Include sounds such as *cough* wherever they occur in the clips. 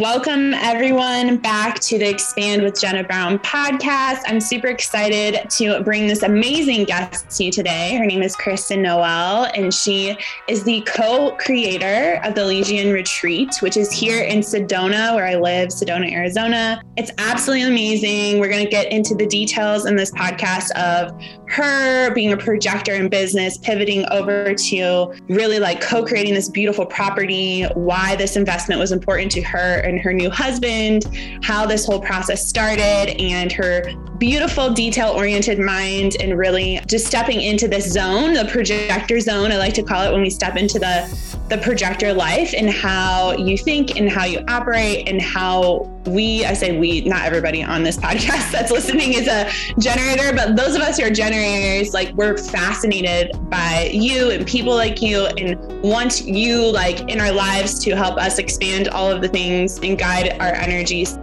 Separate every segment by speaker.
Speaker 1: Welcome, everyone, back to the Expand with Jenna Brown podcast. I'm super excited to bring this amazing guest to you today. Her name is Kristen Noelle, and she is the co creator of the Elysian Retreat, which is here in Sedona, where I live, Sedona, Arizona. It's absolutely amazing. We're going to get into the details in this podcast of her being a projector in business, pivoting over to really like co creating this beautiful property, why this investment was important to her and her new husband, how this whole process started, and her beautiful detail oriented mind, and really just stepping into this zone, the projector zone, I like to call it when we step into the the projector life and how you think and how you operate and how we, I say we, not everybody on this *laughs* podcast that's listening is a generator, but those of us who are generators, like we're fascinated by you and people like you and want you like in our lives to help us expand all of the things and guide our energies.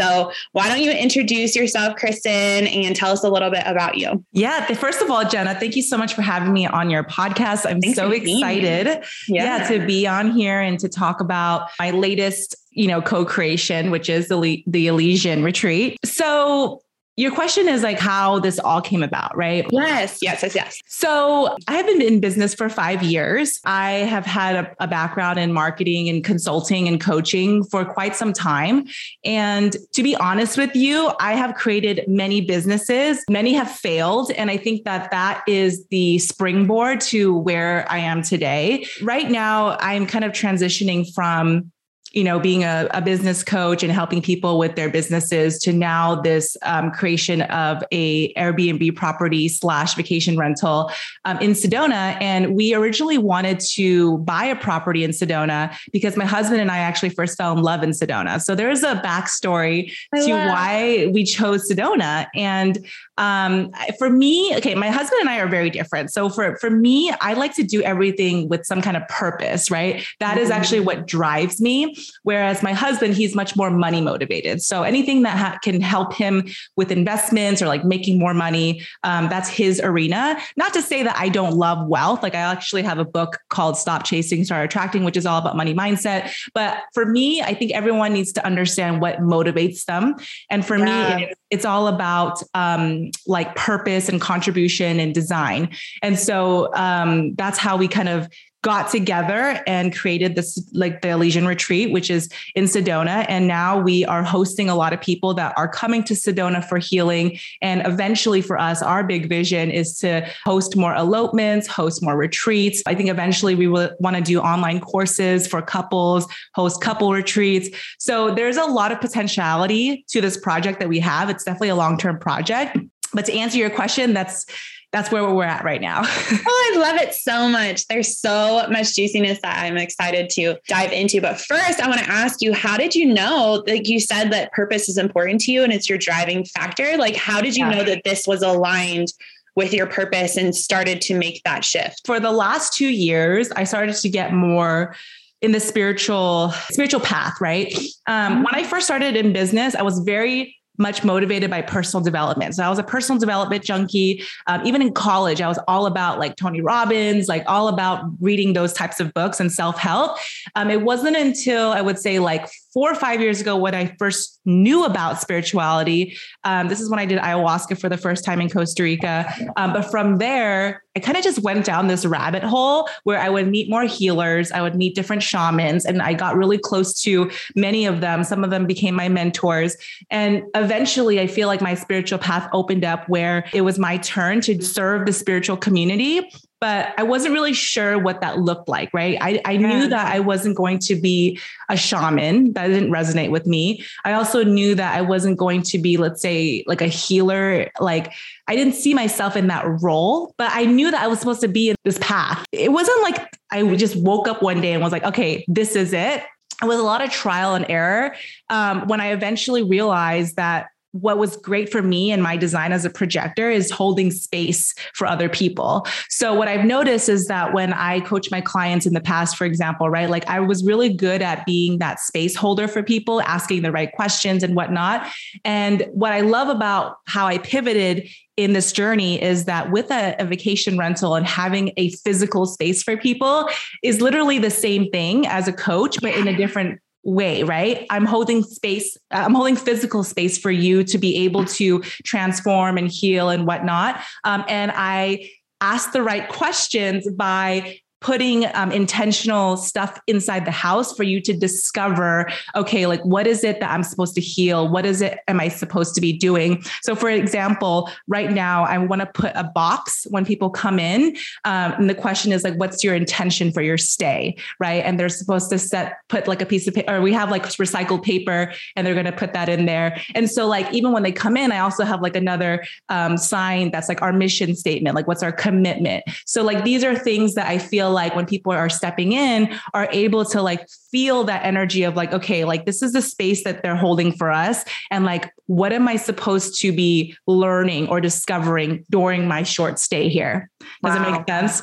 Speaker 1: So, why don't you introduce yourself, Kristen, and tell us a little bit about you?
Speaker 2: Yeah. First of all, Jenna, thank you so much for having me on your podcast. I'm Thanks so excited. Yeah. yeah. to be on here and to talk about my latest, you know, co-creation, which is the the Elysian Retreat. So, your question is like how this all came about, right?
Speaker 1: Yes, yes, yes, yes.
Speaker 2: So I have been in business for five years. I have had a, a, background in marketing and consulting and coaching for quite some time. And to be honest with you, I have created many businesses. Many have failed. And I think that that is the springboard to where I am today. Right now, I'm kind of transitioning from you know, being a, a, business coach and helping people with their businesses to now this um, creation of a Airbnb property slash vacation rental um, in Sedona. And we originally wanted to buy a property in Sedona because my husband and I actually first fell in love in Sedona. So there is a backstory I to love. why we chose Sedona. And um, for me, okay, my husband and I are very different. So for for me, I like to do everything with some kind of purpose, right? That mm-hmm. is actually what drives me. Whereas my husband, he's much more money motivated. So anything that ha- can help him with investments or like making more money, um, that's his arena. Not to say that I don't love wealth. Like I actually have a book called Stop Chasing, Start Attracting, which is all about money mindset. But for me, I think everyone needs to understand what motivates them. And for yeah. me, it's, all about um, like purpose and contribution and design. And so um, that's how we kind of got together and created this like the Elysian retreat, which is in Sedona. And now we are hosting a lot of people that are coming to Sedona for healing. And eventually for us, our big vision is to host more elopements, host more retreats. I think eventually we will want to do online courses for couples, host couple retreats. So there's a lot of potentiality to this project that we have. It's definitely a long-term project. But to answer your question, that's that's where we're at right now. *laughs*
Speaker 1: oh, I love it so much. There's so much juiciness that I'm excited to dive into. But first, I want to ask you, how did you know, like you said that purpose is important to you and it's your driving factor? Like, how did you yeah. know that this was aligned with your purpose and started to make that shift?
Speaker 2: For the last two years, I started to get more in the spiritual spiritual path right um, mm-hmm. when i first started in business i was very much motivated by personal development. So I was a personal development junkie. Um, even in college, I was all about like Tony Robbins, like all about reading those types of books and self help. Um, it wasn't until I would say like four or five years ago when I first knew about spirituality. Um, this is when I did ayahuasca for the first time in Costa Rica. Um, but from there, I kind of just went down this rabbit hole where I would meet more healers, I would meet different shamans, and I got really close to many of them. Some of them became my mentors. And eventually, I feel like my spiritual path opened up where it was my turn to serve the spiritual community but I wasn't really sure what that looked like, right? I, I knew that I wasn't going to be a shaman. That didn't resonate with me. I also knew that I wasn't going to be, let's say, like a healer. Like I didn't see myself in that role, but I knew that I was supposed to be in this path. It wasn't like I just woke up one day and was like, okay, this is it. It was a lot of trial and error um, when I eventually realized that what was great for me and my design as a projector is holding space for other people. So what I've noticed is that when I coach my clients in the past, for example, right, like I was really good at being that space holder for people, asking the right questions and whatnot. And what I love about how I pivoted in this journey is that with a, a, vacation rental and having a physical space for people is literally the same thing as a coach, but in a different way, right? I'm holding space, I'm holding physical space for you to be able to transform and heal and whatnot. Um, and I ask the right questions by putting um, intentional stuff inside the house for you to discover okay like what is it that i'm supposed to heal? What is it am i supposed to be doing? So for example right now i want to put a box when people come in um, and the question is like what's your intention for your stay right? And they're supposed to set put like a piece of paper or we have like recycled paper and they're going to put that in there. And so like even when they come in i also have like another um, sign that's like our mission statement like what's our commitment? So like these are things that i feel like when people are stepping in are able to like feel that energy of like okay like this is the space that they're holding for us and like what am i supposed to be learning or discovering during my short stay here does wow. it make sense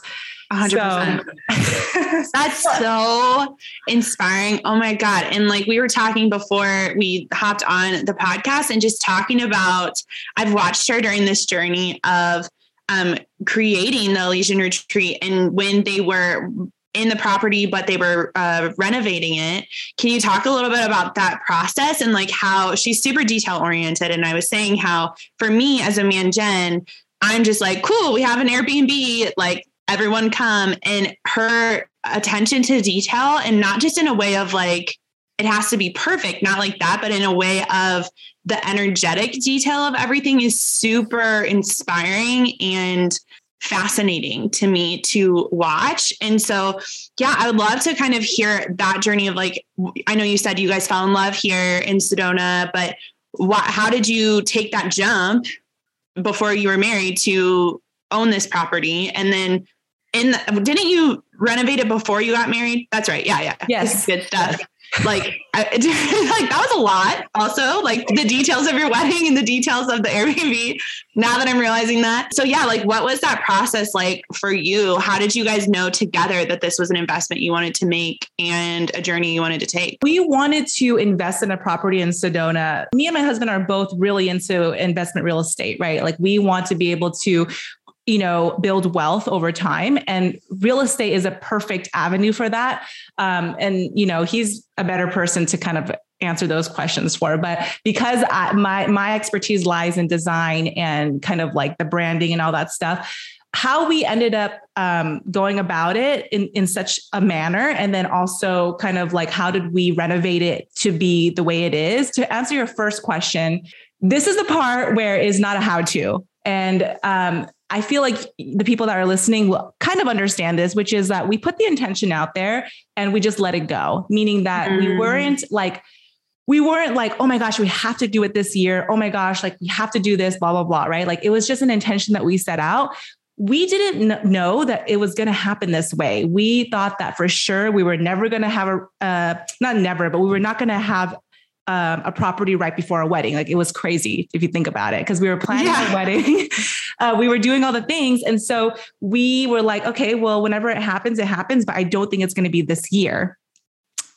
Speaker 1: 100%. So. *laughs* That's so inspiring. Oh my God. And like we were talking before we hopped on the podcast and just talking about, I've watched her during this journey of um, creating the Elysian retreat and when they were in the property, but they were uh, renovating it. Can you talk a little bit about that process and like how she's super detail oriented? And I was saying how for me as a man, Jen, I'm just like, cool, we have an Airbnb, like everyone come. And her attention to detail and not just in a way of like, it has to be perfect, not like that, but in a way of the energetic detail of everything is super inspiring and fascinating to me to watch. And so, yeah, I would love to kind of hear that journey of like, I know you said you guys fell in love here in Sedona, but what, how did you take that jump before you were married to own this property? And then in the, didn't you renovate it before you got married? That's right. Yeah. Yeah.
Speaker 2: Yes.
Speaker 1: Good stuff like I, *laughs* like that was a lot also like the details of your wedding and the details of the airbnb now that i'm realizing that. So yeah like what was that process like for you? How did you guys know together that this was an investment you wanted to make and a journey you wanted to take?
Speaker 2: We wanted to invest in a property in sedona. Me and my husband are both really into investment real estate right? Like we want to be able to you know build wealth over time. And real estate is a perfect avenue for that. Um, and you know he's a better person to kind of answer those questions for. But because I, my my expertise lies in design and kind of like the branding and all that stuff how we ended up um, going about it in, in such a manner and then also kind of like how did we renovate it to be the way it is? To answer your first question this is the part where is not a how to and um, I feel like the people that are listening will kind of understand this, which is that we put the intention out there and we just let it go, meaning that mm. we weren't like, we weren't like, oh my gosh, we have to do it this year. Oh my gosh, like we have to do this, blah, blah, blah, right? Like it was just an intention that we set out. We didn't know that it was going to happen this way. We thought that for sure we were never going to have a, uh, not never, but we were not going to have um, a property right before a wedding. Like it was crazy if you think about it, because we were planning yeah. a wedding, *laughs* uh, we were doing all the things, and so we were like, okay, well, whenever it happens, it happens. But I don't think it's going to be this year.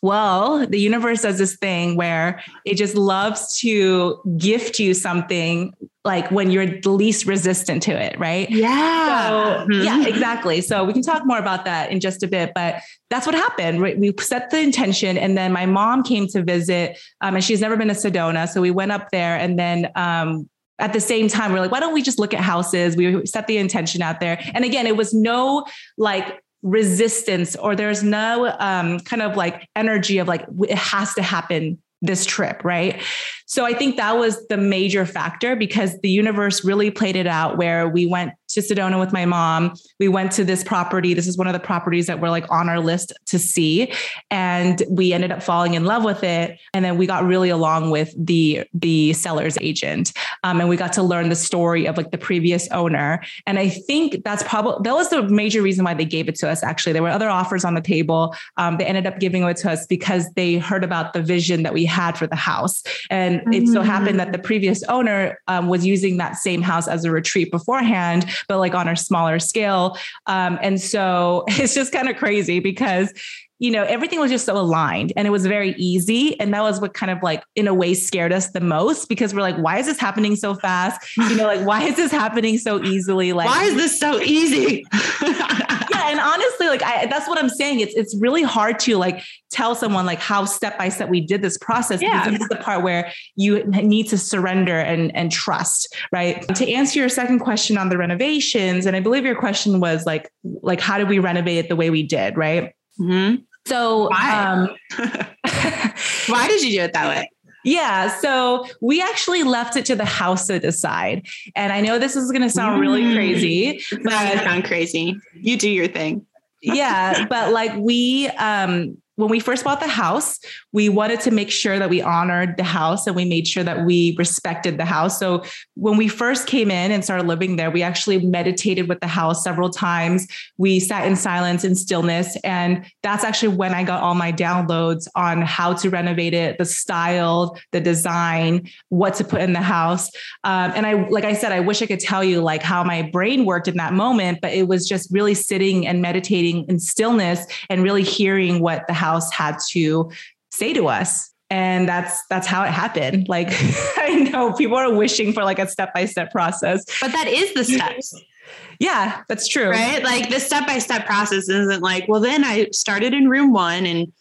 Speaker 2: Well, the universe does this thing where it just loves to gift you something like when you're the least resistant to it, right?
Speaker 1: Yeah.
Speaker 2: So, mm-hmm. Yeah, exactly. So we can talk more about that in just a bit, but that's what happened. Right? We set the intention, and then my mom came to visit, um, and she's never been to Sedona, so we went up there, and then um, at the same time, we're like, why don't we just look at houses? We set the intention out there. And again, it was no like resistance or there's no um, kind of like energy of like it has to happen this trip, right? So I think that was the major factor because the universe really played it out where we went to Sedona with my mom. We went to this property. This is one of the properties that were like on our list to see. And we ended up falling in love with it. And then we got really along with the, the seller's agent. Um, and we got to learn the story of like the previous owner. And I think that's probably, that was the major reason why they gave it to us. Actually, there were other offers on the table. Um, they ended up giving it to us because they heard about the vision that we had for the house. And Mm-hmm. it so happened that the mm. previous owner um, was using that same house as a retreat beforehand, but like on a smaller scale. Um, and so *laughs* it's just kind of crazy because you know, everything was just so aligned and it was very easy. And that was what kind of like, in a way, scared us the most because we're like, why is this happening so fast? You know, like, why is this happening so easily? Like,
Speaker 1: why is this so easy? *laughs*
Speaker 2: yeah. And honestly, like, I, that's what I'm saying. It's, it's really hard to like tell someone like how step by step we did this process. Yeah. Because this is the part where you need to surrender and, and trust, right? To answer your second question on the renovations, and I believe your question was like, like, how did we renovate it the way we did, right? Mm-hmm. So
Speaker 1: why? Um, *laughs* why did you do it that way?
Speaker 2: Yeah. So we actually left it to the house to decide. And I know this is going to sound really mm. crazy,
Speaker 1: but sound crazy. You do your thing.
Speaker 2: yeah. But like we, um, when we first bought the house, we wanted to make sure that we honored the house and we made sure that we respected the house. So when we first came in and started living there, we actually meditated with the house several times. We sat in silence and stillness. And that's actually when I got all my downloads on how to renovate it, the style, the design, what to put in the house. Um, and I, like I said, I wish I could tell you like how my brain worked in that moment, but it was just really sitting and meditating in stillness and really hearing what the house house had to say to us. And that's that's how it happened. Like *laughs* i know people are wishing for like a step-by-step process.
Speaker 1: But that is the steps
Speaker 2: yeah that's true.
Speaker 1: Right? Like the step-by-step process isn't like well then i started in room one and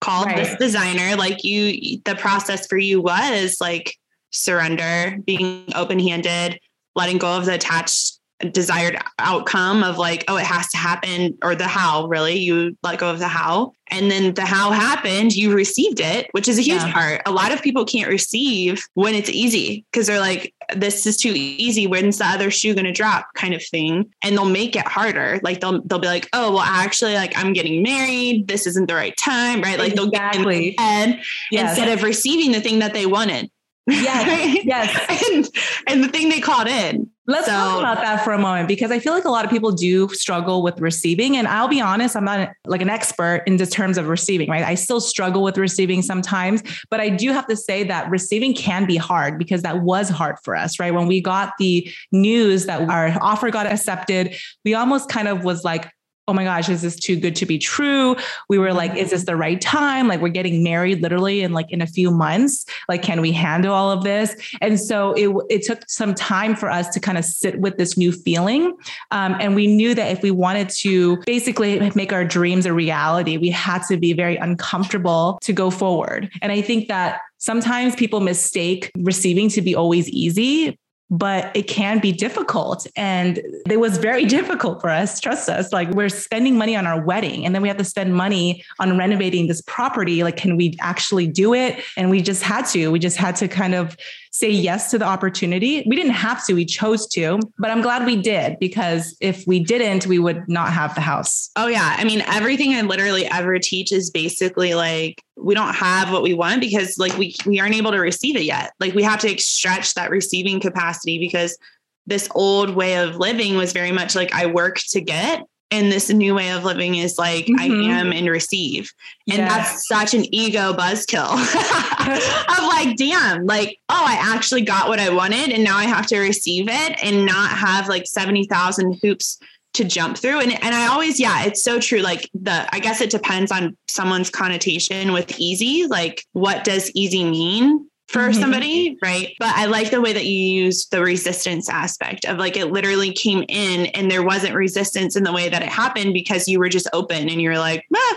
Speaker 1: called right. this designer. Like you the process for you was like surrender being open-handed letting go of the attached desired outcome of like, oh, it has to happen, or the how really, you let go of the how. And then the how happened, you received it, which is a huge yeah. part. A lot of people can't receive when it's easy because they're like, this is too easy. When's the other shoe going to drop kind of thing? And they'll make it harder. Like they'll, they'll be like, oh, well, actually, like I'm getting married. This isn't the right time. Right. Like they'll get in the head yes. instead of receiving the thing that they wanted. *laughs*
Speaker 2: Yes. yes. *laughs*
Speaker 1: and, and the thing they called in.
Speaker 2: Let's so, talk about that for a moment because I feel like a lot of people do struggle with receiving. And I'll be honest, I'm not like an expert in the terms of receiving, right? I still struggle with receiving sometimes, but I do have to say that receiving can be hard because that was hard for us, right? When we got the news that our offer got accepted, we almost kind of was like, oh my gosh, is this too good to be true? We were like, is this the right time? Like, we're getting married literally in like in a few months. Like, can we handle all of this? And so it, it took some time for us to kind of sit with this new feeling. Um, and we knew that if we wanted to basically make our dreams a reality, we had to be very uncomfortable to go forward. And I think that sometimes people mistake receiving to be always easy but it can be difficult. And it was very *laughs* difficult for us. Trust us. Like we're spending money on our wedding and then we have to spend money on renovating this property. Like, can we actually do it? And we just had to. We just had to kind of say yes to the opportunity. We didn't have to, we chose to, but I'm glad we did because if we didn't, we would not have the house.
Speaker 1: Oh, yeah. I mean, everything I literally ever teach is basically like, we don't have what we want because like we we aren't able to receive it yet. Like we have to stretch that receiving capacity because this old way of living was very much like I work to get and this new way of living is like mm-hmm. I am and receive. And yes. that's such an ego buzzkill *laughs* of like, damn, like, oh, I actually got what I wanted and now I have to receive it and not have like 70,000 hoops to jump through. And, and I always, yeah, it's so true. Like the, I guess it depends on someone's connotation with easy. Like, what does easy mean? For mm-hmm. somebody, right? But I like the way that you use the resistance aspect of like it literally came in and there wasn't resistance in the way that it happened because you were just open and you're like, ah,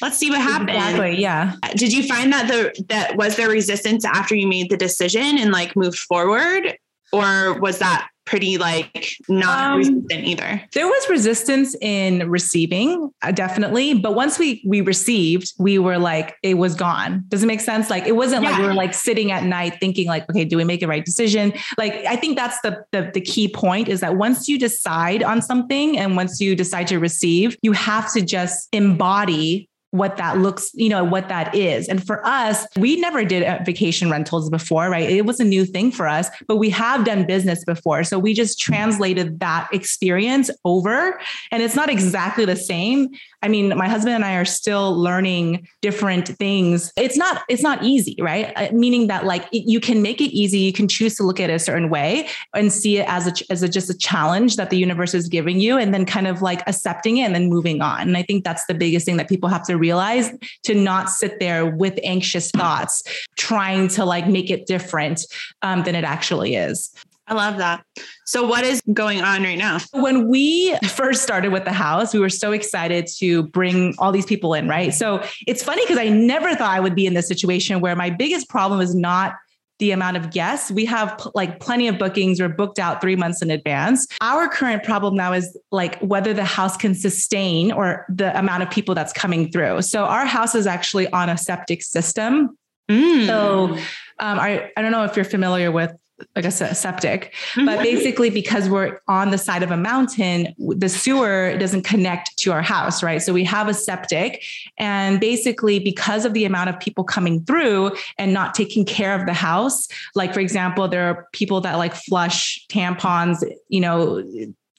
Speaker 1: let's see what happens.
Speaker 2: Exactly. Yeah.
Speaker 1: Did you find that the that was there resistance after you made the decision and like moved forward? Or was that pretty like not um, resistant either.
Speaker 2: There was resistance in receiving, uh, definitely, but once we we received, we were like it was gone. Does it make sense? Like it wasn't yeah. like we were like sitting at night thinking like, okay, do we make the right decision? Like I think that's the, the the key point is that once you decide on something and once you decide to receive, you have to just embody what that looks, you know, what that is. And for us, we never did uh, vacation rentals before, right? It was a new thing for us, but we have done business before. So we just translated that experience over. And it's not exactly the same, I mean, my husband and I are still learning different things. It's not it's not easy, right? Uh, meaning that like you can make it easy. You can choose to look at it a certain way and see it as a as a just a challenge that the universe is giving you, and then kind of like accepting it and then moving on. And I think that's the biggest thing that people have to realize to not sit there with anxious thoughts, trying to like make it different um, than it actually is.
Speaker 1: I love that. So, what is going on right now?
Speaker 2: When we first started with the house, we were so excited to bring all these people in, right? So, it's funny because I never thought I would be in this situation where my biggest problem is not the amount of guests. We have like plenty of bookings. We're booked out three months in advance. Our current problem now is like whether the house can sustain or the amount of people that's coming through. So our house is actually on a septic system. Mm. So um, I, I don't know if you're familiar with like a septic, but mm-hmm. basically because we're on the side of a mountain, the sewer doesn't connect to our house, right? So we have a septic and basically because of the amount of people coming through and not taking care of the house, like for example, there are people that like flush tampons, you know,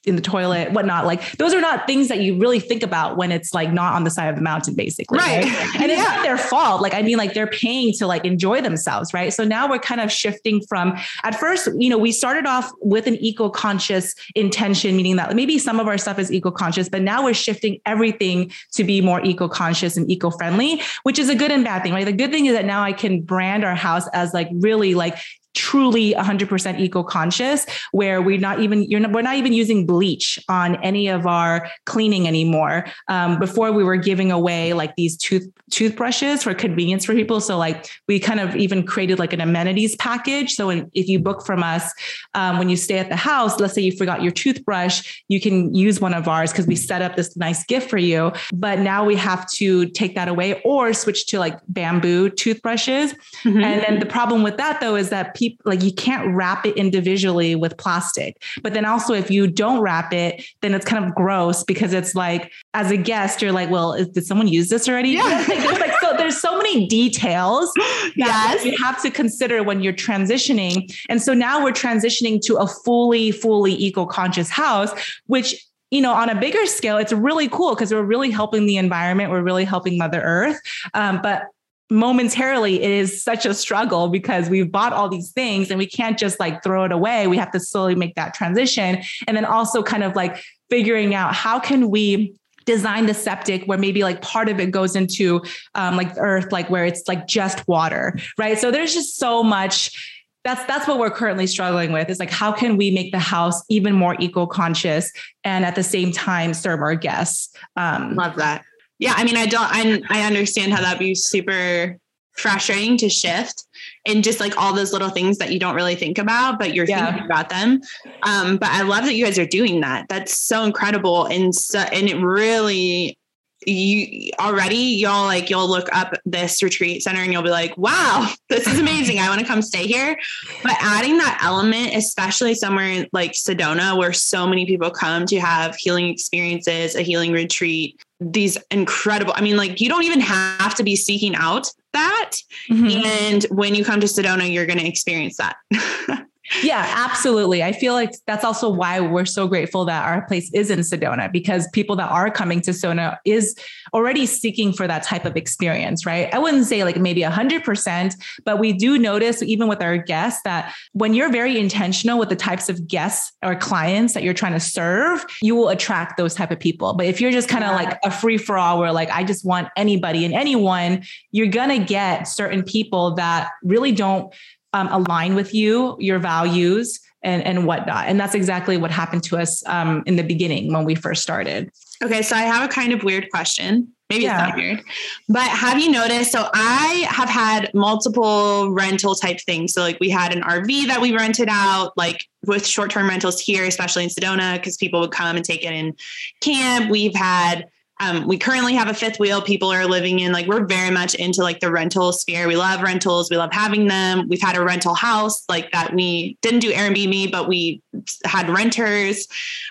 Speaker 2: in the toilet, whatnot. Like those are not things that you really think about when it's like not on the side of the mountain, basically.
Speaker 1: Right.
Speaker 2: right? And yeah. it's not their fault. Like, I mean, like they're paying to like enjoy themselves. Right. So now we're kind of shifting from at first, you know, we started off with an eco-conscious intention, meaning that maybe some of our stuff is eco-conscious, but now we're shifting everything to be more eco-conscious and eco-friendly, which is a good and bad thing, right? The good thing is that now I can brand our house as like really like truly 100% eco-conscious where we're not even you're not, we're not even using bleach on any of our cleaning anymore. Um, before we were giving away like these tooth toothbrushes for convenience for people. So like we kind of even created like an amenities package. So when, if you book from us um, when you stay at the house let's say you forgot your toothbrush you can use one of ours because we set up this nice gift for you. But now we have to take that away or switch to like bamboo toothbrushes. Mm-hmm. and then the problem with that though is that people like you can't wrap it individually with plastic. But then also if you don't wrap it, then it's kind of gross because it's like as a guest, you're like, well, is, did someone use this already? Yeah. *laughs* there's like so there's so many details *laughs* yes. you have to consider when you're transitioning. And so now we're transitioning to a fully, fully eco-conscious house, which you know, on a bigger scale, it's really cool because we're really helping the environment. We're really helping Mother Earth. Um, but momentarily it is such a struggle because we've bought all these things and we can't just like throw it away. We have to slowly make that transition. And then also kind of like figuring out how can we design the septic where maybe like part of it goes into um, like earth like where it's like just water right? So there's just so much that's that's what we're currently struggling with is like how can we make the house even more eco-conscious and at the same time serve our guests?
Speaker 1: Um, love that yeah, I mean, I don't, I, I understand how that'd be super frustrating to shift and just like all those little things that you don't really think about, but you're yeah. thinking about them. Um, but I love that you guys are doing that. That's so incredible. And so, and it really, you already y'all like you'll look up this retreat center and you'll be like wow this is amazing i want to come stay here but adding that element especially somewhere like sedona where so many people come to have healing experiences a healing retreat these incredible i mean like you don't even have to be seeking out that mm-hmm. and when you come to sedona you're going to experience that *laughs*
Speaker 2: Yeah, absolutely. I feel like that's also why we're so grateful that our place is in Sedona because people that are coming to Sedona is already seeking for that type of experience, right? I wouldn't say like maybe 100%, but we do notice even with our guests that when you're very intentional with the types of guests or clients that you're trying to serve, you will attract those type of people. But if you're just kind of yeah. like a free for all where like I just want anybody and anyone, you're going to get certain people that really don't um, align with you, your values, and and whatnot. And that's exactly what happened to us um, in the beginning when we first started.
Speaker 1: Okay, so I have a kind of weird question. Maybe yeah. it's not weird, but have you noticed? So I have had multiple rental type things. So like we had an RV that we rented out, like with short term rentals here, especially in Sedona, because people would come and take it in camp. We've had um, we currently have a fifth wheel people are living in like we're very much into like the rental sphere. We love rentals. We love having them. We've had a rental house like that we didn't do airbnb but we had renters.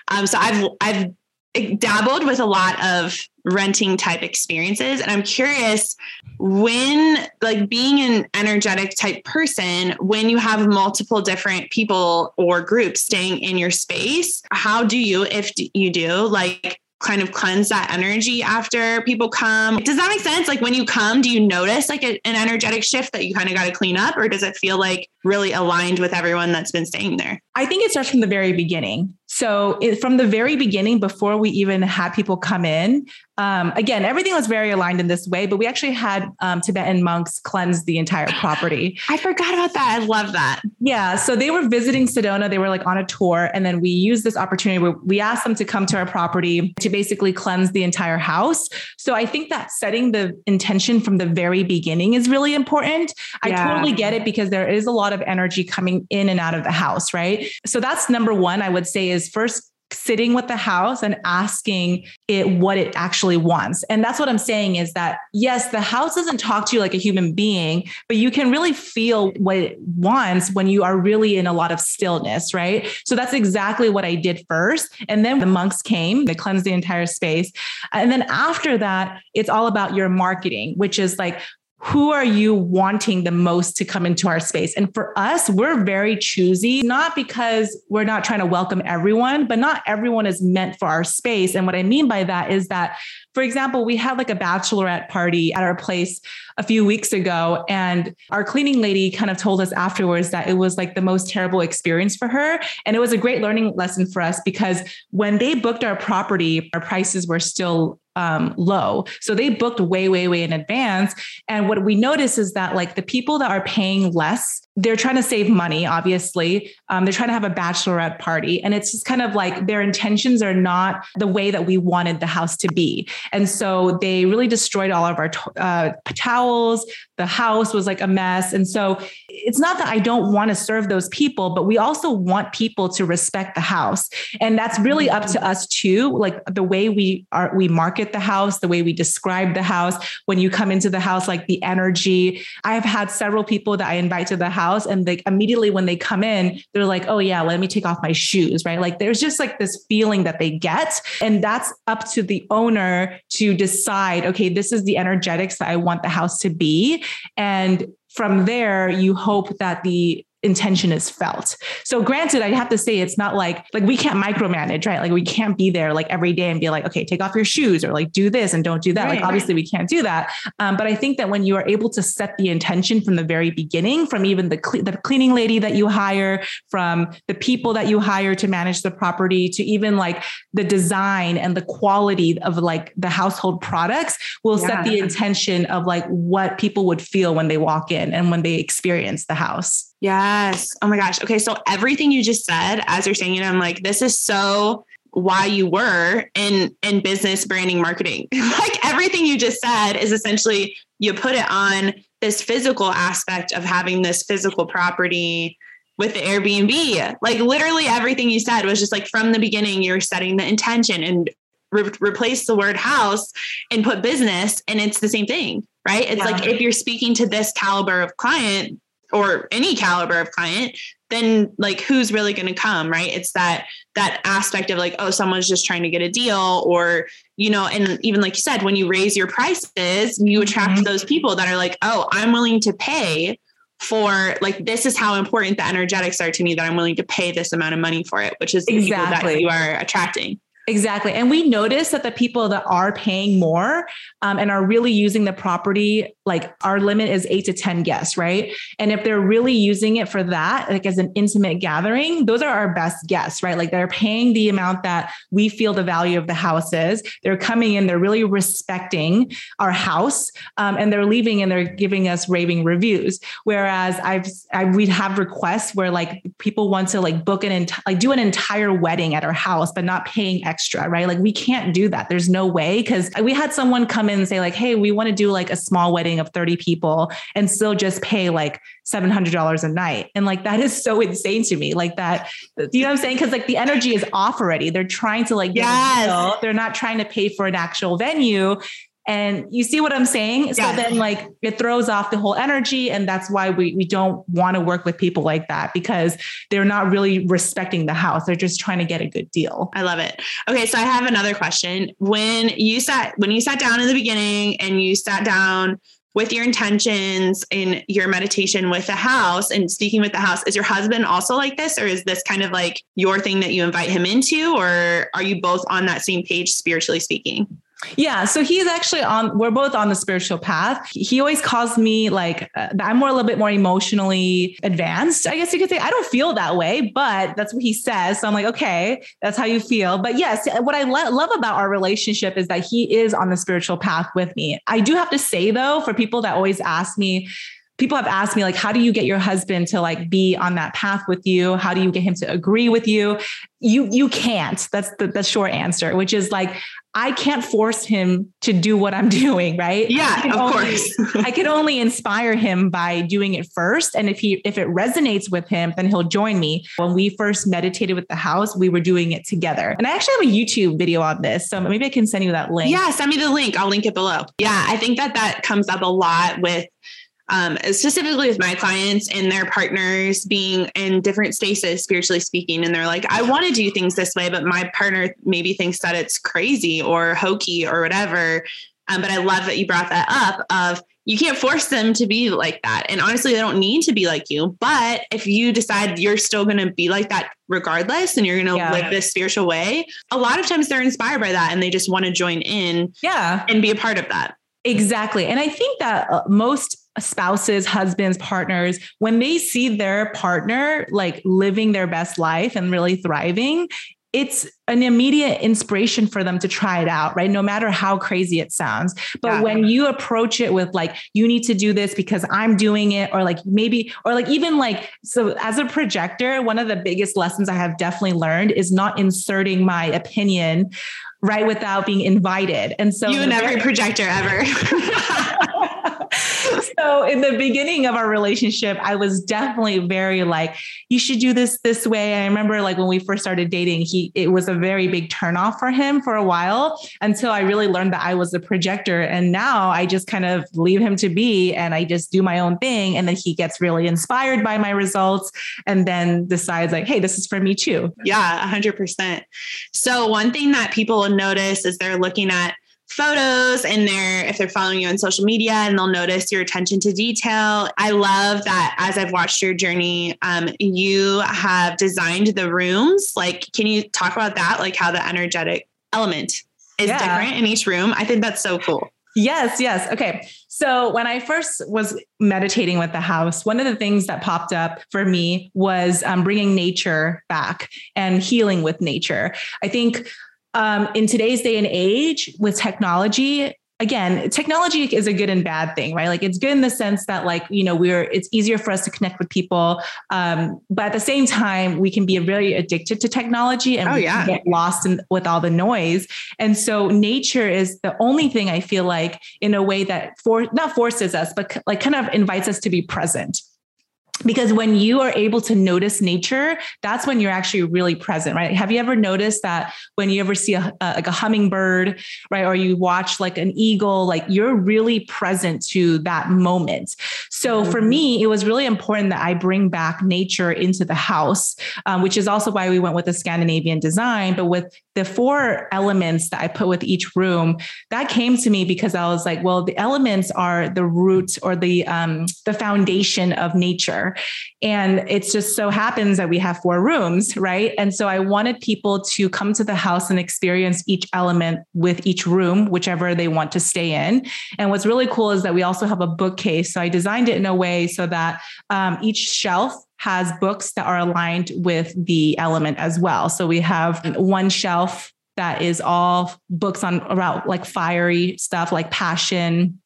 Speaker 1: Um, so i've i've dabbled with a lot of renting type experiences and i'm curious when like being an energetic type person when you have multiple different people or groups staying in your space how do you if you do like kind of cleanse that energy after people come. Does that make sense? Like when you come, do you notice like a, an energetic shift that you kind of got to clean up, or does it feel like really aligned with everyone that's been staying there?
Speaker 2: I think it starts from the very beginning. So it, from the very beginning, before we even had people come in, um, again, everything was very aligned in this way, but we actually had um, Tibetan monks cleanse the entire property. *gasps*
Speaker 1: I forgot about that. I love that.
Speaker 2: Yeah. So they were visiting Sedona. They were like on a tour. And then we used this opportunity where we asked them to come to our property to basically cleanse the entire house. So I think that setting the intention from the very beginning is really important. Yeah. I totally get it because there is a lot of energy coming in and out of the house, right? So that's number one, I would say is first sitting with the house and asking it what it actually wants. And that's what I'm saying is that yes, the house doesn't talk to you like a human being, but you can really feel what it wants when you are really in a lot of stillness, right? So that's exactly what I did first. And then the monks came, they cleansed the entire space. And then after that, it's all about your marketing, which is like, who are you wanting the most to come into our space? And for us, we're very choosy, not because we're not trying to welcome everyone, but not everyone is meant for our space. And what I mean by that is that, for example, we had like a bachelorette party at our place a few weeks ago, and our cleaning lady kind of told us afterwards that it was like the most terrible experience for her. And it was a great learning lesson for us because when they booked our property, our prices were still um, low. So they booked way, way, way in advance. And what we notice is that like the people that are paying less they're trying to save money, obviously. Um, they're trying to have a bachelorette party. And it's just kind of like their intentions are not the way that we wanted the house to be. And so they really destroyed all of our uh, towels. The house was like a mess. And so it's not that I don't want to serve those people, but we also want people to respect the house. And that's really up to us too. Like the way we are, we market the house, the way we describe the house. When you come into the house, like the energy. I've had several people that I invite to the house and like immediately when they come in they're like oh yeah let me take off my shoes right like there's just like this feeling that they get and that's up to the owner to decide okay this is the energetics that i want the house to be. And from there you hope that the intention is felt. So granted, I have to say it's not like like we can't micromanage, right? Like we can't be there like every day and be like, okay, take off your shoes or like do this and don't do that. Right, like obviously we can't do that. Um, but I think that when you are able to set the intention from the very beginning, from even the cle- the cleaning lady that you hire, from the people that you hire to manage the property, to even like the design and the quality of like the household products, will yeah. set the intention of like what people would feel when they walk in and when they experience the house.
Speaker 1: Yes. Oh my gosh. Okay. So everything you just said, as you're saying it, I'm like, this is so why you were in in business branding marketing. *laughs* like everything you just said is essentially you put it on this physical aspect of having this physical property with the Airbnb. Like literally everything you said was just like from the beginning, you're setting the intention and re- replace the word house and put business, and it's the same thing, right? It's yeah. like if you're speaking to this caliber of client, or any caliber of client then like who's really going to come right it's that that aspect of like oh someone's just trying to get a deal or you know and even like you said when you raise your prices you attract mm-hmm. those people that are like oh i'm willing to pay for like this is how important the energetics are to me that i'm willing to pay this amount of money for it which is exactly that you are attracting
Speaker 2: Exactly. And we notice that the people that are paying more um, and are really using the property, like our limit is eight to 10 guests, right? And if they're really using it for that, like as an intimate gathering, those are our best guests, right? Like they're paying the amount that we feel the value of the house is. They're coming in, they're really respecting our house, um, and they're leaving and they're giving us raving reviews. Whereas I've, I, we'd have requests where like people want to like book an, ent- like do an entire wedding at our house, but not paying extra, right? Like we can't do that. There's no way because we had someone come in and say like, "Hey, we want to do like a small wedding of 30 people and still just pay like $700 a night." And like that is so insane to me. Like that, you know what I'm saying? Cuz like the energy is off already. They're trying to like yes. They're not trying to pay for an actual venue. And you see what I'm saying? So then like it throws off the whole energy. And that's why we, we don't want to work with people like that because they're not really respecting the house. They're just trying to get a good deal.
Speaker 1: I love it. Okay. So I have another question. When you sat when you sat down in the beginning and you sat down with your intentions in your meditation with the house and speaking with the house, is your husband also like this? Or is this kind of like your thing that you invite him into? Or are you both on that same page, spiritually speaking?
Speaker 2: Yeah. So he's actually on, we're both on the spiritual path. He always calls me like, uh, I'm more a little bit more emotionally advanced, I guess you could say. I don't feel that way, but that's what he says. So I'm like, okay, that's how you feel. But yes, what I lo- love about our relationship is that he is on the spiritual path with me. I do have to say though, for people that always ask me, people have asked me like how do you get your husband to like be on that path with you? How do you get him to agree with you? You you can't. That's the, the short answer which is like i can't force him to do what i'm *laughs* doing right?
Speaker 1: Yeah of
Speaker 2: only,
Speaker 1: course.
Speaker 2: I can only inspire him by doing it first and if he if it resonates with him then he'll join me. When we first meditated with the house we were doing it together. And i actually have a youtube video on this so maybe i can send you that link.
Speaker 1: Yeah send me the link. I'll link it below. Yeah i think that that comes up a lot with um, specifically with my clients and their partners being in different spaces, spiritually speaking. And they're like, I want to do things this way, but my partner maybe thinks that it's crazy or hokey or whatever. Um, but I love that you brought that up of you can't force them to be like that. And honestly, they don't need to be like you. But if you decide you're still going to be like that regardless and you're going to yeah. live this spiritual way, a lot of times they're inspired by that and they just want to join in
Speaker 2: yeah.
Speaker 1: and be a part of that.
Speaker 2: Exactly. And I think that uh, most spouses, husbands, partners, when they see their partner like living their best life and really thriving, it's an immediate inspiration for them to try it out, right? No matter how crazy it sounds. But yeah. when you approach it with like, you need to do this because I'm doing it, or like maybe, or like even like, so as a projector, one of the biggest lessons I have definitely learned is not inserting my opinion right without being invited. And so
Speaker 1: you and every projector ever. *laughs*
Speaker 2: the beginning of our relationship, I was definitely very like, you should do this this way. I remember like when we first started dating, he it was a very big turnoff for him for a while until I really learned that I was the projector. And now I just kind of leave him to be and I just do my own thing. And then he gets really inspired by my results and then decides like, hey, this is for me too.
Speaker 1: Yeah, hundred percent. So one thing that people will notice is they're looking at photos and they're if they're following you on social media and they'll notice your attention to detail. I love that as i've watched your journey um, you have designed the rooms. Like can you talk about that? Like how the energetic element is yeah. different in each room? I think that's so cool.
Speaker 2: Yes yes. Okay. So when i first was meditating with the house one of the things that popped up for me was um, bringing nature back and healing with nature. I think um, in today's day and age with technology again technology is a good and bad thing right? Like it's good in the sense that like you know we're it's easier for us to connect with people. Um, but at the same time we can be very addicted to technology and oh, yeah. get lost in with all the noise. And so nature is the only thing i feel like in a way that for not forces us but like kind of invites us to be present because when you are able to notice nature that's when you're actually really present right? Have you ever noticed that when you ever see a, a, like a hummingbird right? Or you watch like an eagle like you're really present to that moment. So mm-hmm. for me it was really important that i bring back nature into the house um, which is also why we went with the scandinavian design but with the four elements that i put with each room that came to me because i was like well the elements are the root or the um, the foundation of nature and it just so happens that we have four rooms, right? And so I wanted people to come to the house and experience each element with each room, whichever they want to stay in. And what's really cool is that we also have a bookcase. So I designed it in a way so that um, each shelf has books that are aligned with the element as well. So we have one shelf that is all books on about like fiery stuff like passion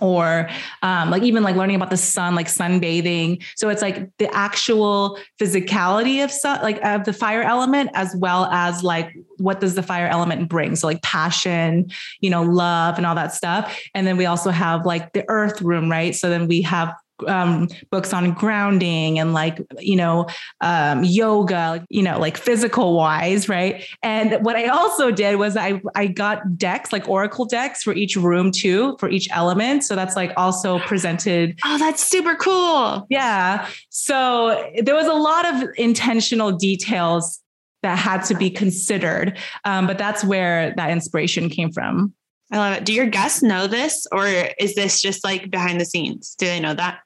Speaker 2: or um, like even like learning about the sun, like sunbathing. So it's like the actual physicality of sun, like of the fire element, as well as like what does the fire element bring? So like passion, you know, love and all that stuff. And then we also have like the earth room, right? So then we have um, books on grounding and like you know um, yoga you know like physical wise right and what i also did was i i got decks like oracle decks for each room too for each element so that's like also presented
Speaker 1: oh that's super cool
Speaker 2: yeah so there was a lot of intentional details that had to be considered um, but that's where that inspiration came from
Speaker 1: I love it. Do your guests know this or is this just like behind the scenes? Do they know that?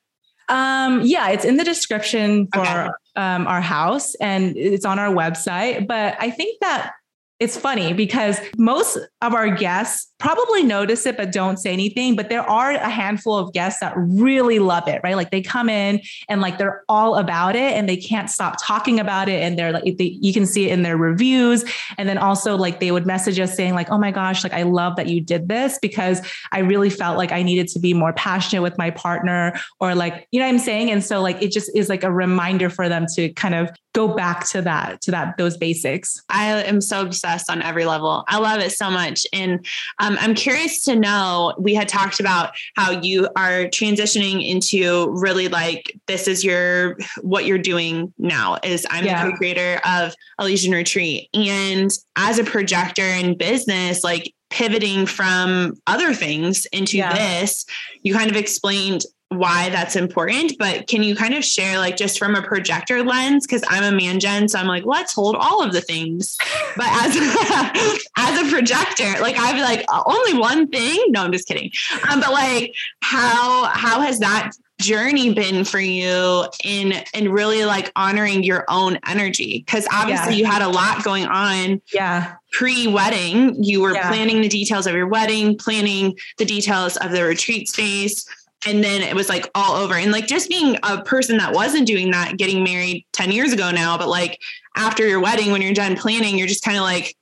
Speaker 2: Um, yeah, it's in the description for okay. um, our house and it's on our website. But I think that it's funny because most of our guests probably notice it but don't say anything. But there are a handful of guests that really love it right? Like they come in and like they're all about it and they can't stop talking about it. And they're like they, you can see it in their reviews. And then also like they would message us saying like oh my gosh like i love that you did this because i really felt like i needed to be more passionate with my partner or like you know what i'm saying? And so like it just is like a reminder for them to kind of go back to that to that those basics
Speaker 1: i am so obsessed on every level i love it so much and um, I'm curious to know. We had talked about how you are transitioning into really like this is your what you're doing now. Is I'm yeah. the co-creator of Elysian Retreat, and as a projector in business, like pivoting from other things into yeah. this, you kind of explained why that's important, but can you kind of share like just from a projector lens? Cause I'm a man gen, so I'm like, let's hold all of the things. But *laughs* as a, *laughs* as a projector, like I'd be like, only one thing. No, I'm just kidding. Um, but like how how has that journey been for you in in really like honoring your own energy because obviously yeah. you had a lot going on
Speaker 2: yeah
Speaker 1: pre-wedding you were yeah. planning the details of your wedding planning the details of the retreat space and then it was like all over and like just being a person that wasn't doing that getting married 10 years ago now but like after your wedding when you're done planning you're just kind of like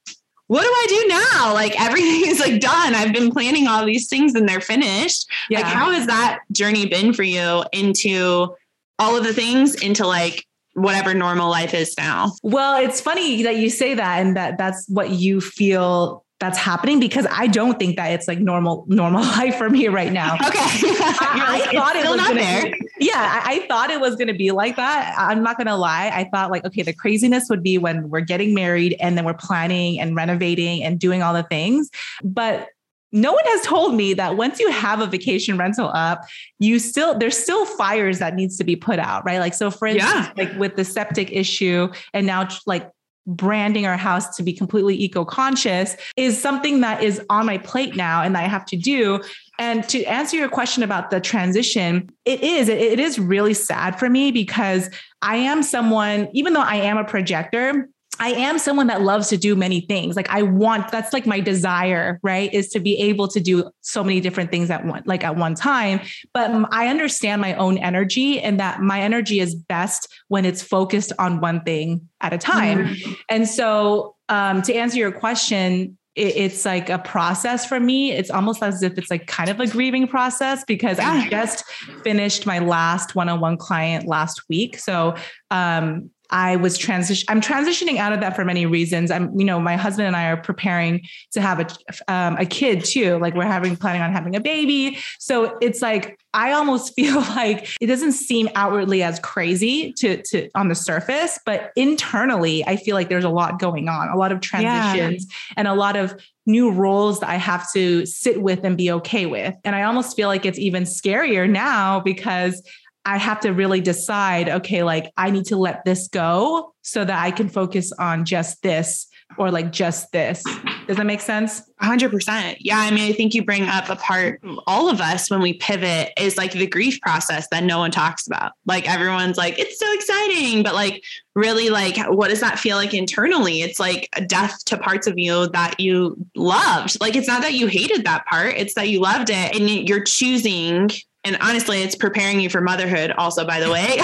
Speaker 1: what do I do now? Like everything *laughs* is like done. I've been planning all these things and they're finished. Yeah. Like how has that journey been for you into all of the things into like whatever normal life is now?
Speaker 2: Well, it's funny that you say that and that that's what you feel that's happening because I don't think that it's like normal normal *laughs* life for me right now. *laughs*
Speaker 1: Okay, *laughs*
Speaker 2: I, I thought it was gonna there. Be, yeah, I, I, thought it was gonna be like that. I'm not gonna lie. I thought like okay, the craziness would be when we're getting married and then we're planning and renovating and doing all the things, but. No one has told me that once you have a vacation rental up, you still there's still fires that needs to be put out, right? Like so for instance, yeah. like with the septic issue and now like branding our house to be completely eco conscious is something that is on my plate now and that I have to do. And to answer your question about the transition, it is, it is really sad for me because I am someone, even though I am a projector, I am someone that loves to do many things. Like I want that's like my desire, right? Is to be able to do so many different things at one like at one time. But I understand my own energy and that my energy is best when it's focused on one thing at a time. Mm-hmm. And so um, to answer your question, it's like a process for me. It's almost as if it's like kind of a grieving process because I just finished my last one-on-one client last week. So um, I was transition. I'm transitioning out of that for many reasons. I'm, you know, my husband and I are preparing to have a um, a kid too. Like we're having planning on having a baby. So it's like I almost *laughs* feel like it doesn't seem outwardly as crazy to to on the surface, but internally, I feel like there's a lot going on, a lot of transitions, yeah. and a lot of new roles that I have to sit with and be okay with. And I almost feel like it's even scarier now because I have to really decide, okay, like I need to let this go so that I can focus on just this or like just this. Does that make sense?
Speaker 1: 100%. Yeah. I mean, I think you bring up a part, all of us, when we pivot, is like the grief process that no one talks about. Like everyone's like, it's so exciting. But like, really, like, what does that feel like internally? It's like a death to parts of you that you loved. Like, it's not that you hated that part, it's that you loved it and you're choosing and honestly, it's preparing you for motherhood, also, by the way.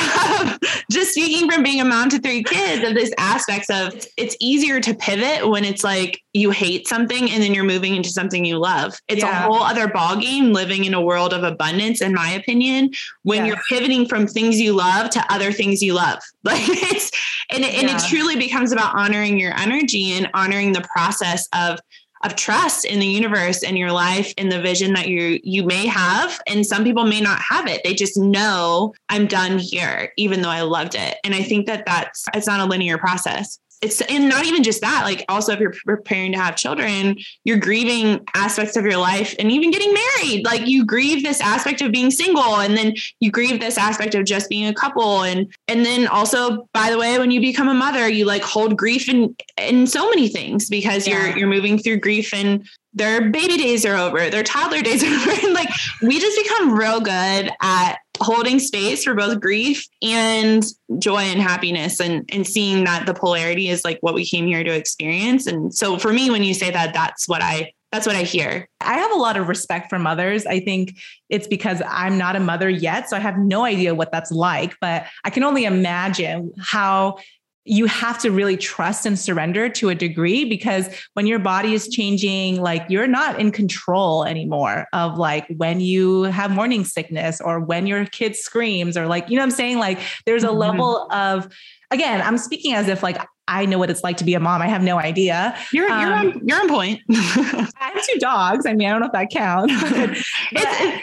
Speaker 1: *laughs* Just speaking from being a mom to three kids, of this aspects of it's easier to pivot when it's like you hate something and then you're moving into something you love. It's yeah. a whole other ballgame living in a world of abundance, in my opinion, when you're pivoting from things you love to other things you love. *laughs* Like it's and it, and it truly becomes about honoring your energy and honoring the process of of trust in the universe and your life and the vision that you you may have. And some people may not have it. They just know i'm done here even though i loved it. And i think that that's it's not a linear process it's and not even just that like also if you're preparing to have children you're grieving aspects of your life and even getting married like you grieve this aspect of being single and then you grieve this aspect of just being a couple and and then also by the way when you become a mother you like hold grief in in so many things because yeah. you're you're moving through grief and their baby days are over, their toddler days are *laughs* over. And like we just become real good at holding space for both grief and joy and happiness and and seeing that the polarity is like what we came here to experience. And so for me, when you say that, that's what I that's what I hear.
Speaker 2: I have a lot of respect for mothers. I think it's because I'm not a mother yet. So I have no idea what that's like, but I can only imagine how you have to really trust and surrender to a degree because when your body is changing like you're not in control anymore of like when you have morning sickness or when your kid screams or like you know what i'm saying like there's a mm-hmm. level of again i'm speaking as if like I know what it's like to be a mom. I have no idea.
Speaker 1: You're um, you're on you're on point. *laughs*
Speaker 2: I have two dogs. I mean, I don't know if that counts. *laughs*
Speaker 1: it's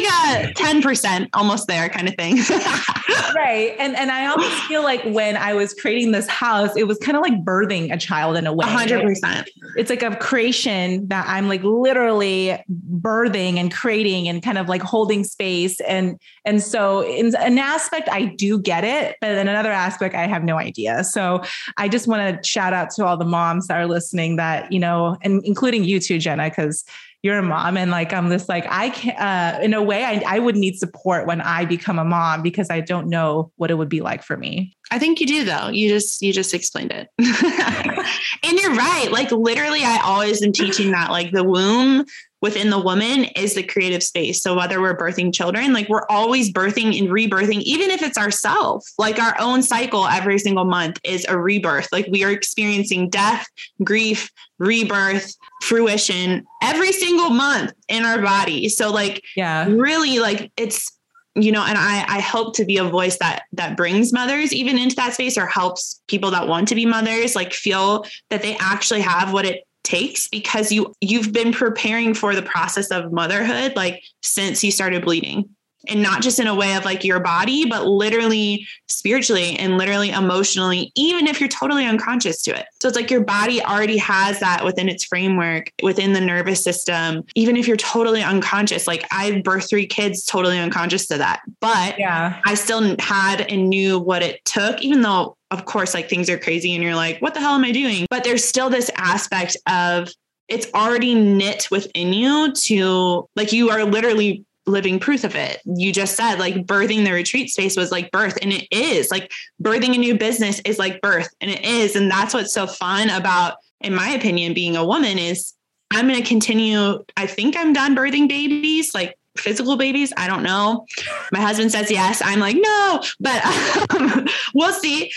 Speaker 1: like a ten percent, almost there, kind of thing. *laughs*
Speaker 2: right, and and I almost feel like when I was creating this house, it was kind of like birthing a child in a way.
Speaker 1: hundred percent.
Speaker 2: It's like a creation that I'm like literally birthing and creating and kind of like holding space and and so in an aspect I do get it, but in another aspect I have no idea. So I I just want to shout out to all the moms that are listening that, you know, and including you too, Jenna, because you're a mom. And like, I'm just like, I can, uh, in a way, I, I would need support when I become a mom because I don't know what it would be like for me.
Speaker 1: I think you do though. You just, you just explained it. *laughs* and you're right. Like literally, I always am teaching that like the womb within the woman is the creative space. So whether we're birthing children, like we're always birthing and rebirthing, even if it's ourself, like our own cycle every single month is a rebirth. Like we are experiencing death, grief, rebirth, fruition every single month in our body. So like, yeah, really like it's, you know, and I, I hope to be a voice that that brings mothers even into that space or helps people that want to be mothers like feel that they actually have what it takes because you you've been preparing for the process of motherhood like since you started bleeding and not just in a way of like your body but literally spiritually and literally emotionally even if you're totally unconscious to it. So it's like your body already has that within its framework within the nervous system even if you're totally unconscious. Like i birthed three kids totally unconscious to that but yeah. I still had and knew what it took even though of course, like things are crazy and you're like, what the hell am I doing? But there's still this aspect of it's already knit within you to like you are literally living proof of it. You just said like birthing the retreat space was like birth, and it is like birthing a new business is like birth, and it is. And that's what's so fun about, in my opinion, being a woman is I'm going to continue. I think I'm done birthing babies. Like physical babies. I don't know. My husband says yes. I'm like, no, but *laughs* um, we'll see.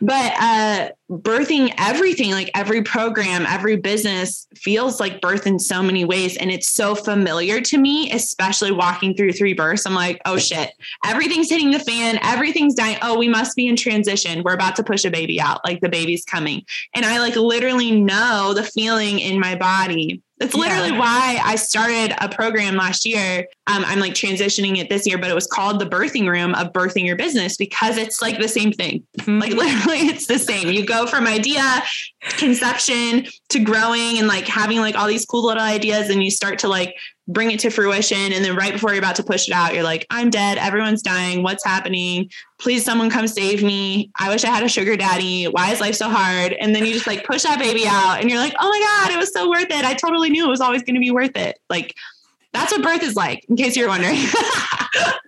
Speaker 1: But uh, birthing everything, like every program, every business feels like birth in so many ways. And it's so familiar to me, especially walking through three births. I'm like, oh shit, everything's hitting the fan, everything's dying. Oh, we must be in transition. We're about to push a baby out, like the baby's coming. And I like literally know the feeling in my body that's literally yeah. why I started a program last year. Um, I'm like transitioning it this year, but it was called the birthing room of birthing your business because it's like the same thing. Mm-hmm. Like *laughs* literally, it's the same. You go from idea, conception to growing and like having like all these cool little ideas, and you start to like bring it to fruition. And then right before you're about to push it out, you're like, I'm dead. Everyone's dying. What's happening? Please, someone come save me. I wish I had a sugar daddy. Why is life so hard? And then you just like push that baby out and you're like, oh my God, it was so worth it. I totally knew it was always going to be worth it. Like, that's what birth is like, in case you're wondering. *laughs*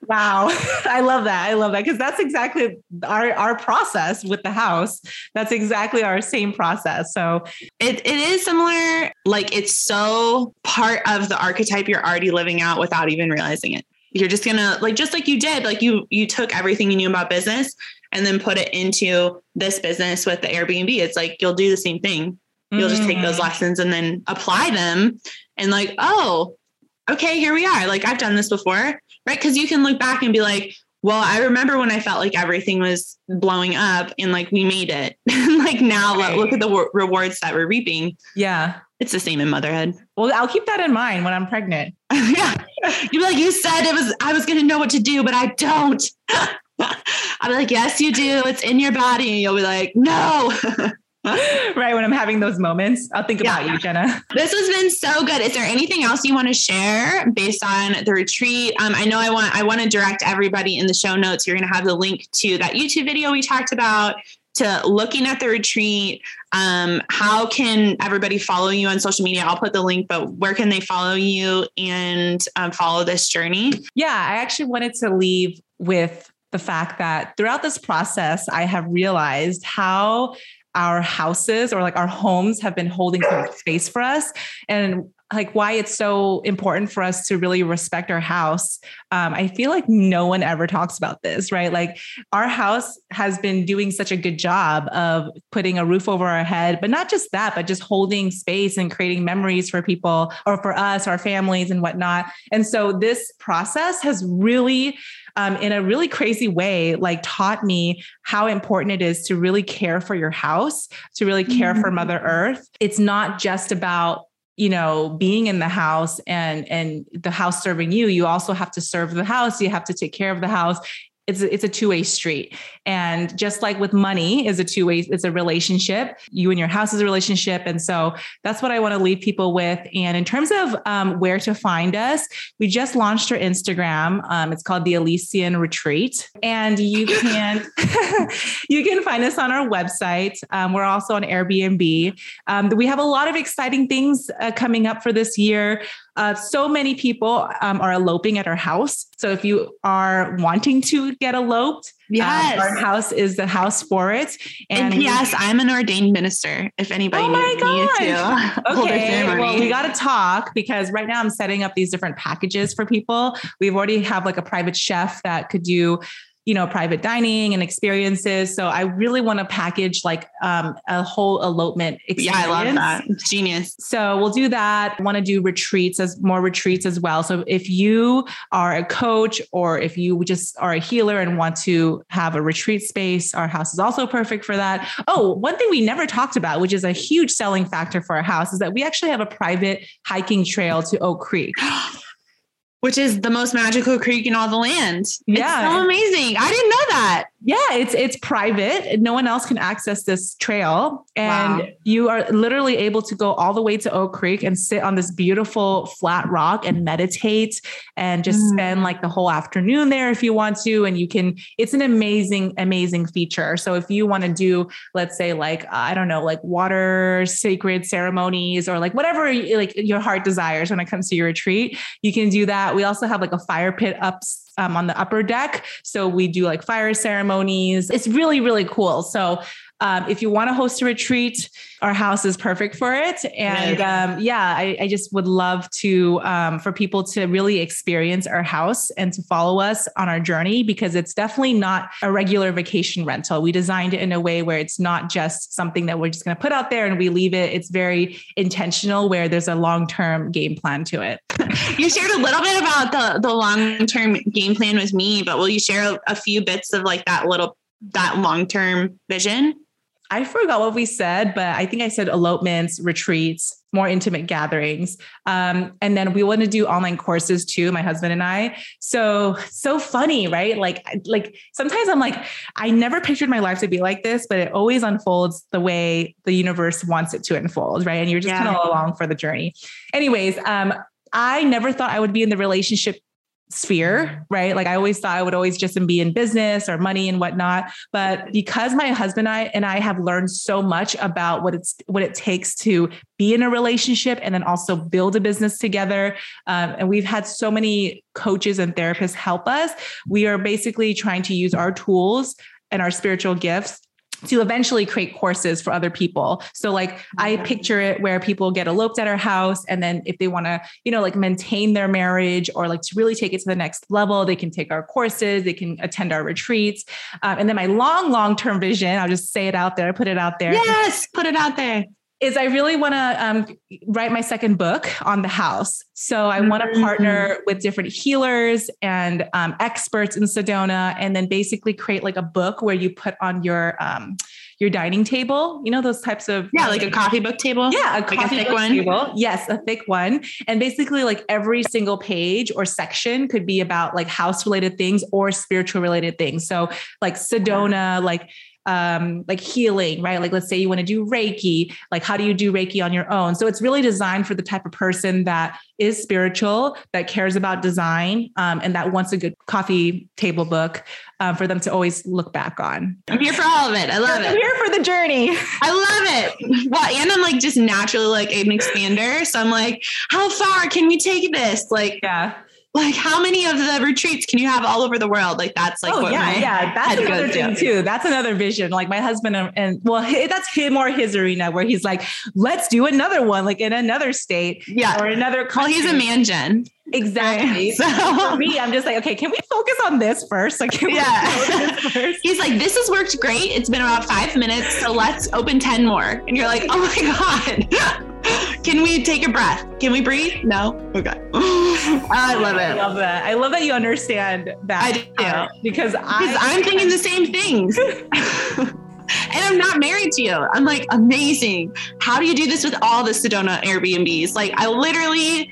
Speaker 2: wow. *laughs* I love that. I love that because that's exactly our, our process with the house. That's exactly our same process. So
Speaker 1: it, it is similar. Like it's so part of the archetype you're already living out without even realizing it. You're just gonna like just like you did, like you you took everything you knew about business and then put it into this business with the Airbnb. It's like you'll do the same thing. You'll just take those mm. lessons and then apply them and like, oh, okay, here we are. Like I've done this before, right? Because you can look back and be like, well, I remember when I felt like everything was blowing up and like we made it. *laughs* like now right. look at the w- rewards that we're reaping.
Speaker 2: Yeah.
Speaker 1: It's the same in motherhood.
Speaker 2: Well, I'll keep that in mind when I'm pregnant. *laughs*
Speaker 1: yeah. You'd be like, you said it was, I was going to know what to do, but I don't. *laughs* I'll be like, yes, you do. It's in your body. And you'll be like, no. *laughs*
Speaker 2: right when I'm having those moments. I'll think yeah. about you, Jenna. *laughs*
Speaker 1: This has been so good. Is there anything else you want to share based on the retreat? Um, I know I want I want to direct everybody in the show notes. You're going to have the link to that YouTube video we talked about. to looking at the retreat, um, how can everybody follow you on social media? I'll put the link, but where can they follow you and um, follow this journey?
Speaker 2: Yeah, I actually wanted to leave with the fact that throughout this process, I have realized how our houses or like our homes have been holding space for us. And like why it's so important for us to really respect our house. Um, I feel like no one ever talks about this, right? Like our house has been doing such a good job of putting a roof over our head, but not just that, but just holding space and creating memories for people or for us, our families and whatnot. And so this process has really um, in a really crazy way, like taught me how important it is to really care for your house, to really care mm-hmm. for Mother Earth. It's not just about you know being in the house and and the house serving you you also have to serve the house you have to take care of the house it's a, it's a two-way street. And just like with money is a two-way it's a relationship. You and your house is a relationship. And so that's what i want to leave people with. And in terms of um, where to find us we just launched our instagram. Um, it's called the elysian retreat. And you *laughs* can *laughs* you can find us on our website. Um, we're also on airbnb. Um, we have a lot of exciting things uh, coming up for this year uh, so many people um, are eloping at our house. So if you are wanting to get eloped,
Speaker 1: yes,
Speaker 2: um, our house is the house for it.
Speaker 1: And, and yes, I'm an ordained minister. If anybody oh my to, *laughs*
Speaker 2: okay. Well, we got to talk because right now I'm setting up these different packages for people. We've already have like a private chef that could do you know private dining and experiences. So i really want to package like um, a whole elopement experience.
Speaker 1: yeah i love that. it's genius.
Speaker 2: So we'll do that. Want to do retreats as more retreats as well. So if you are a coach or if you just are a healer and want to have a retreat space our house is also perfect for that. Oh one thing we never talked about which is a huge selling factor for our house is that we actually have a private hiking trail to oak creek *gasps* *gasps*
Speaker 1: which is the most magical creek in all the land. Yeah. It's so amazing. I didn't know that.
Speaker 2: Yeah, it's it's private. No one else can access this trail. And wow. you are literally able to go all the way to Oak Creek and sit on this beautiful flat rock and meditate and just mm. spend like the whole afternoon there if you want to. And you can, it's an amazing, amazing feature. So if you want to do, let's say, like, I don't know, like water sacred ceremonies or like whatever like your heart desires when it comes to your retreat, you can do that. We also have like a fire pit up um, on the upper deck. So we do like fire ceremonies. It's really, really cool. So um, if you want to host a retreat, our house is perfect for it. And um, yeah, I, I, just would love to um, for people to really experience our house and to follow us on our journey because it's definitely not a regular vacation rental. We designed it in a way where it's not just something that we're just going to put out there and we leave it. It's very intentional, where there's a long term game plan to it. *laughs*
Speaker 1: you shared a little bit about the the long term game plan with me, but will you share a, a few bits of like that little that long term vision?
Speaker 2: I forgot what we said, but I think I said elopements, retreats, more intimate gatherings. Um, and then we want to do online courses too, my husband and I. So, so funny, right? Like, like sometimes I'm like, I never pictured my life to be like this, but it always unfolds the way the universe wants it to unfold, right? And you're just yeah. kind of along for the journey. Anyways, um, I never thought I would be in the relationship sphere, right? Like I always thought I would always just be in business or money and whatnot. But because my husband and I and I have learned so much about what it's what it takes to be in a relationship and then also build a business together, um, and we've had so many coaches and therapists help us. We are basically trying to use our tools and our spiritual gifts to eventually create courses for other people. So like I picture it where people get eloped at our house and then if they want to, you know, like maintain their marriage or like to really take it to the next level, they can take our courses, they can attend our retreats. Um, and then my long, long-term vision, I'll just say it out there, put it out there.
Speaker 1: Yes, put it out there
Speaker 2: is I really want to um, write my second book on the house. So I mm-hmm. want to partner with different healers and um, experts in Sedona, and then basically create like a book where you put on your um, your dining table. You know those types of
Speaker 1: yeah, like a coffee book table.
Speaker 2: Yeah, a like coffee a thick book one. table. Yes, a thick one, and basically like every single page or section could be about like house related things or spiritual related things. So like Sedona, like um, like healing, right? Like let's say you want to do Reiki, like how do you do Reiki on your own? So it's really designed for the type of person that is spiritual, that cares about design, um, and that wants a good coffee table book um, for them to always look back on.
Speaker 1: I'm here for all of it. I love it.
Speaker 2: I'm here for the journey.
Speaker 1: I love it. Well, and I'm like just naturally like an expander. So I'm like, how far can we take this? Like,
Speaker 2: Yeah.
Speaker 1: Like how many of the retreats can you have all over the world? Like that's like
Speaker 2: oh
Speaker 1: what
Speaker 2: yeah,
Speaker 1: my
Speaker 2: yeah. That's another thing
Speaker 1: to.
Speaker 2: too. That's another vision. Like my husband and, and well, that's him or his arena where he's like, let's do another one, like in another state
Speaker 1: Yeah.
Speaker 2: or another.
Speaker 1: Well, he's a man, Jen.
Speaker 2: Exactly. *laughs*
Speaker 1: So-
Speaker 2: for me, I'm just like, okay, can we focus on this first? Like, can we
Speaker 1: Yeah. *laughs*
Speaker 2: first?
Speaker 1: He's like, this has worked great. It's been about five minutes. So let's open 10 more. And you're like, oh my God. *laughs* Can we take a breath? Can we breathe? No. Okay. *laughs* I love it.
Speaker 2: I love that. I love that you understand that.
Speaker 1: I do.
Speaker 2: because
Speaker 1: Because
Speaker 2: I,
Speaker 1: I'm thinking the same things. *laughs* *laughs* and I'm not married to you. I'm like, amazing. How do you do this with all the Sedona Airbnbs? Like, I literally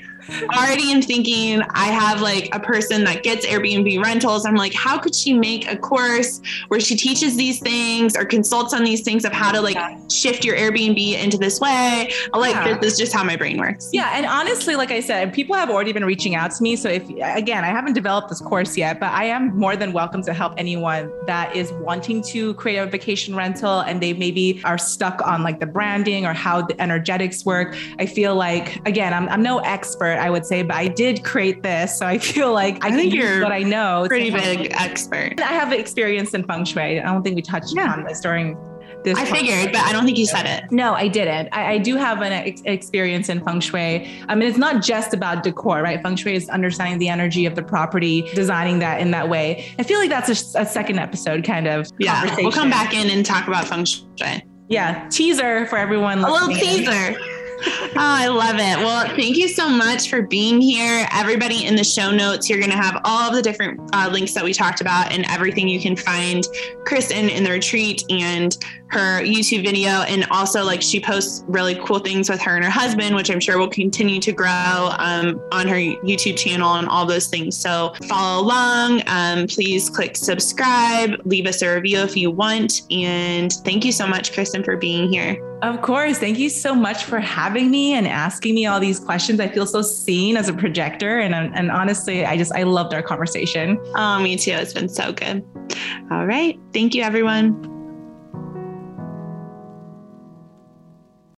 Speaker 1: already am thinking I have like a person that gets Airbnb rentals. I'm like, how could she make a course where she teaches these things or consults on these things of how to like shift your Airbnb into this way? Like,
Speaker 2: Yeah.
Speaker 1: this is just how my brain works.
Speaker 2: Yeah, and honestly, like I said, people have already been reaching out to me. So if again, I haven't developed this course yet, but I am more than welcome to help anyone that is wanting to create a vacation rental and they maybe are stuck on like the branding or how the energetics work. I feel like again, I'm, I'm no expert, I would say, but I did create this, so I feel like I,
Speaker 1: I think you're
Speaker 2: what I know.
Speaker 1: Pretty big expert.
Speaker 2: I have experience in feng shui. I don't think we touched
Speaker 1: Yeah.
Speaker 2: on this during this.
Speaker 1: I figured, but I don't think you said it.
Speaker 2: No, I didn't. I, I do have an ex- experience in feng shui. I mean, it's not just about decor, right? Feng shui is understanding the energy of the property, designing that in that way. I feel like that's a, a second episode kind of
Speaker 1: Yeah.
Speaker 2: conversation.
Speaker 1: We'll come back in and talk about feng shui.
Speaker 2: Yeah, teaser for everyone.
Speaker 1: A little teaser. Oh, I love it. Well, thank you so much for being here. Everybody in the show notes, you're going to have all of the different uh, links that we talked about and everything you can find Kristen in the retreat and her YouTube video. And also, like, she posts really cool things with her and her husband, which I'm sure will continue to grow um, on her YouTube channel and all those things. So follow along. Um, please click subscribe, leave us a review if you want. And thank you so much, Kristen, for being here.
Speaker 2: Of course. Thank you so much for having me and asking me all these questions. I feel so seen as a projector. And, and honestly, I just, I loved our conversation.
Speaker 1: Oh, me too. It's been so good. All right. Thank you, everyone.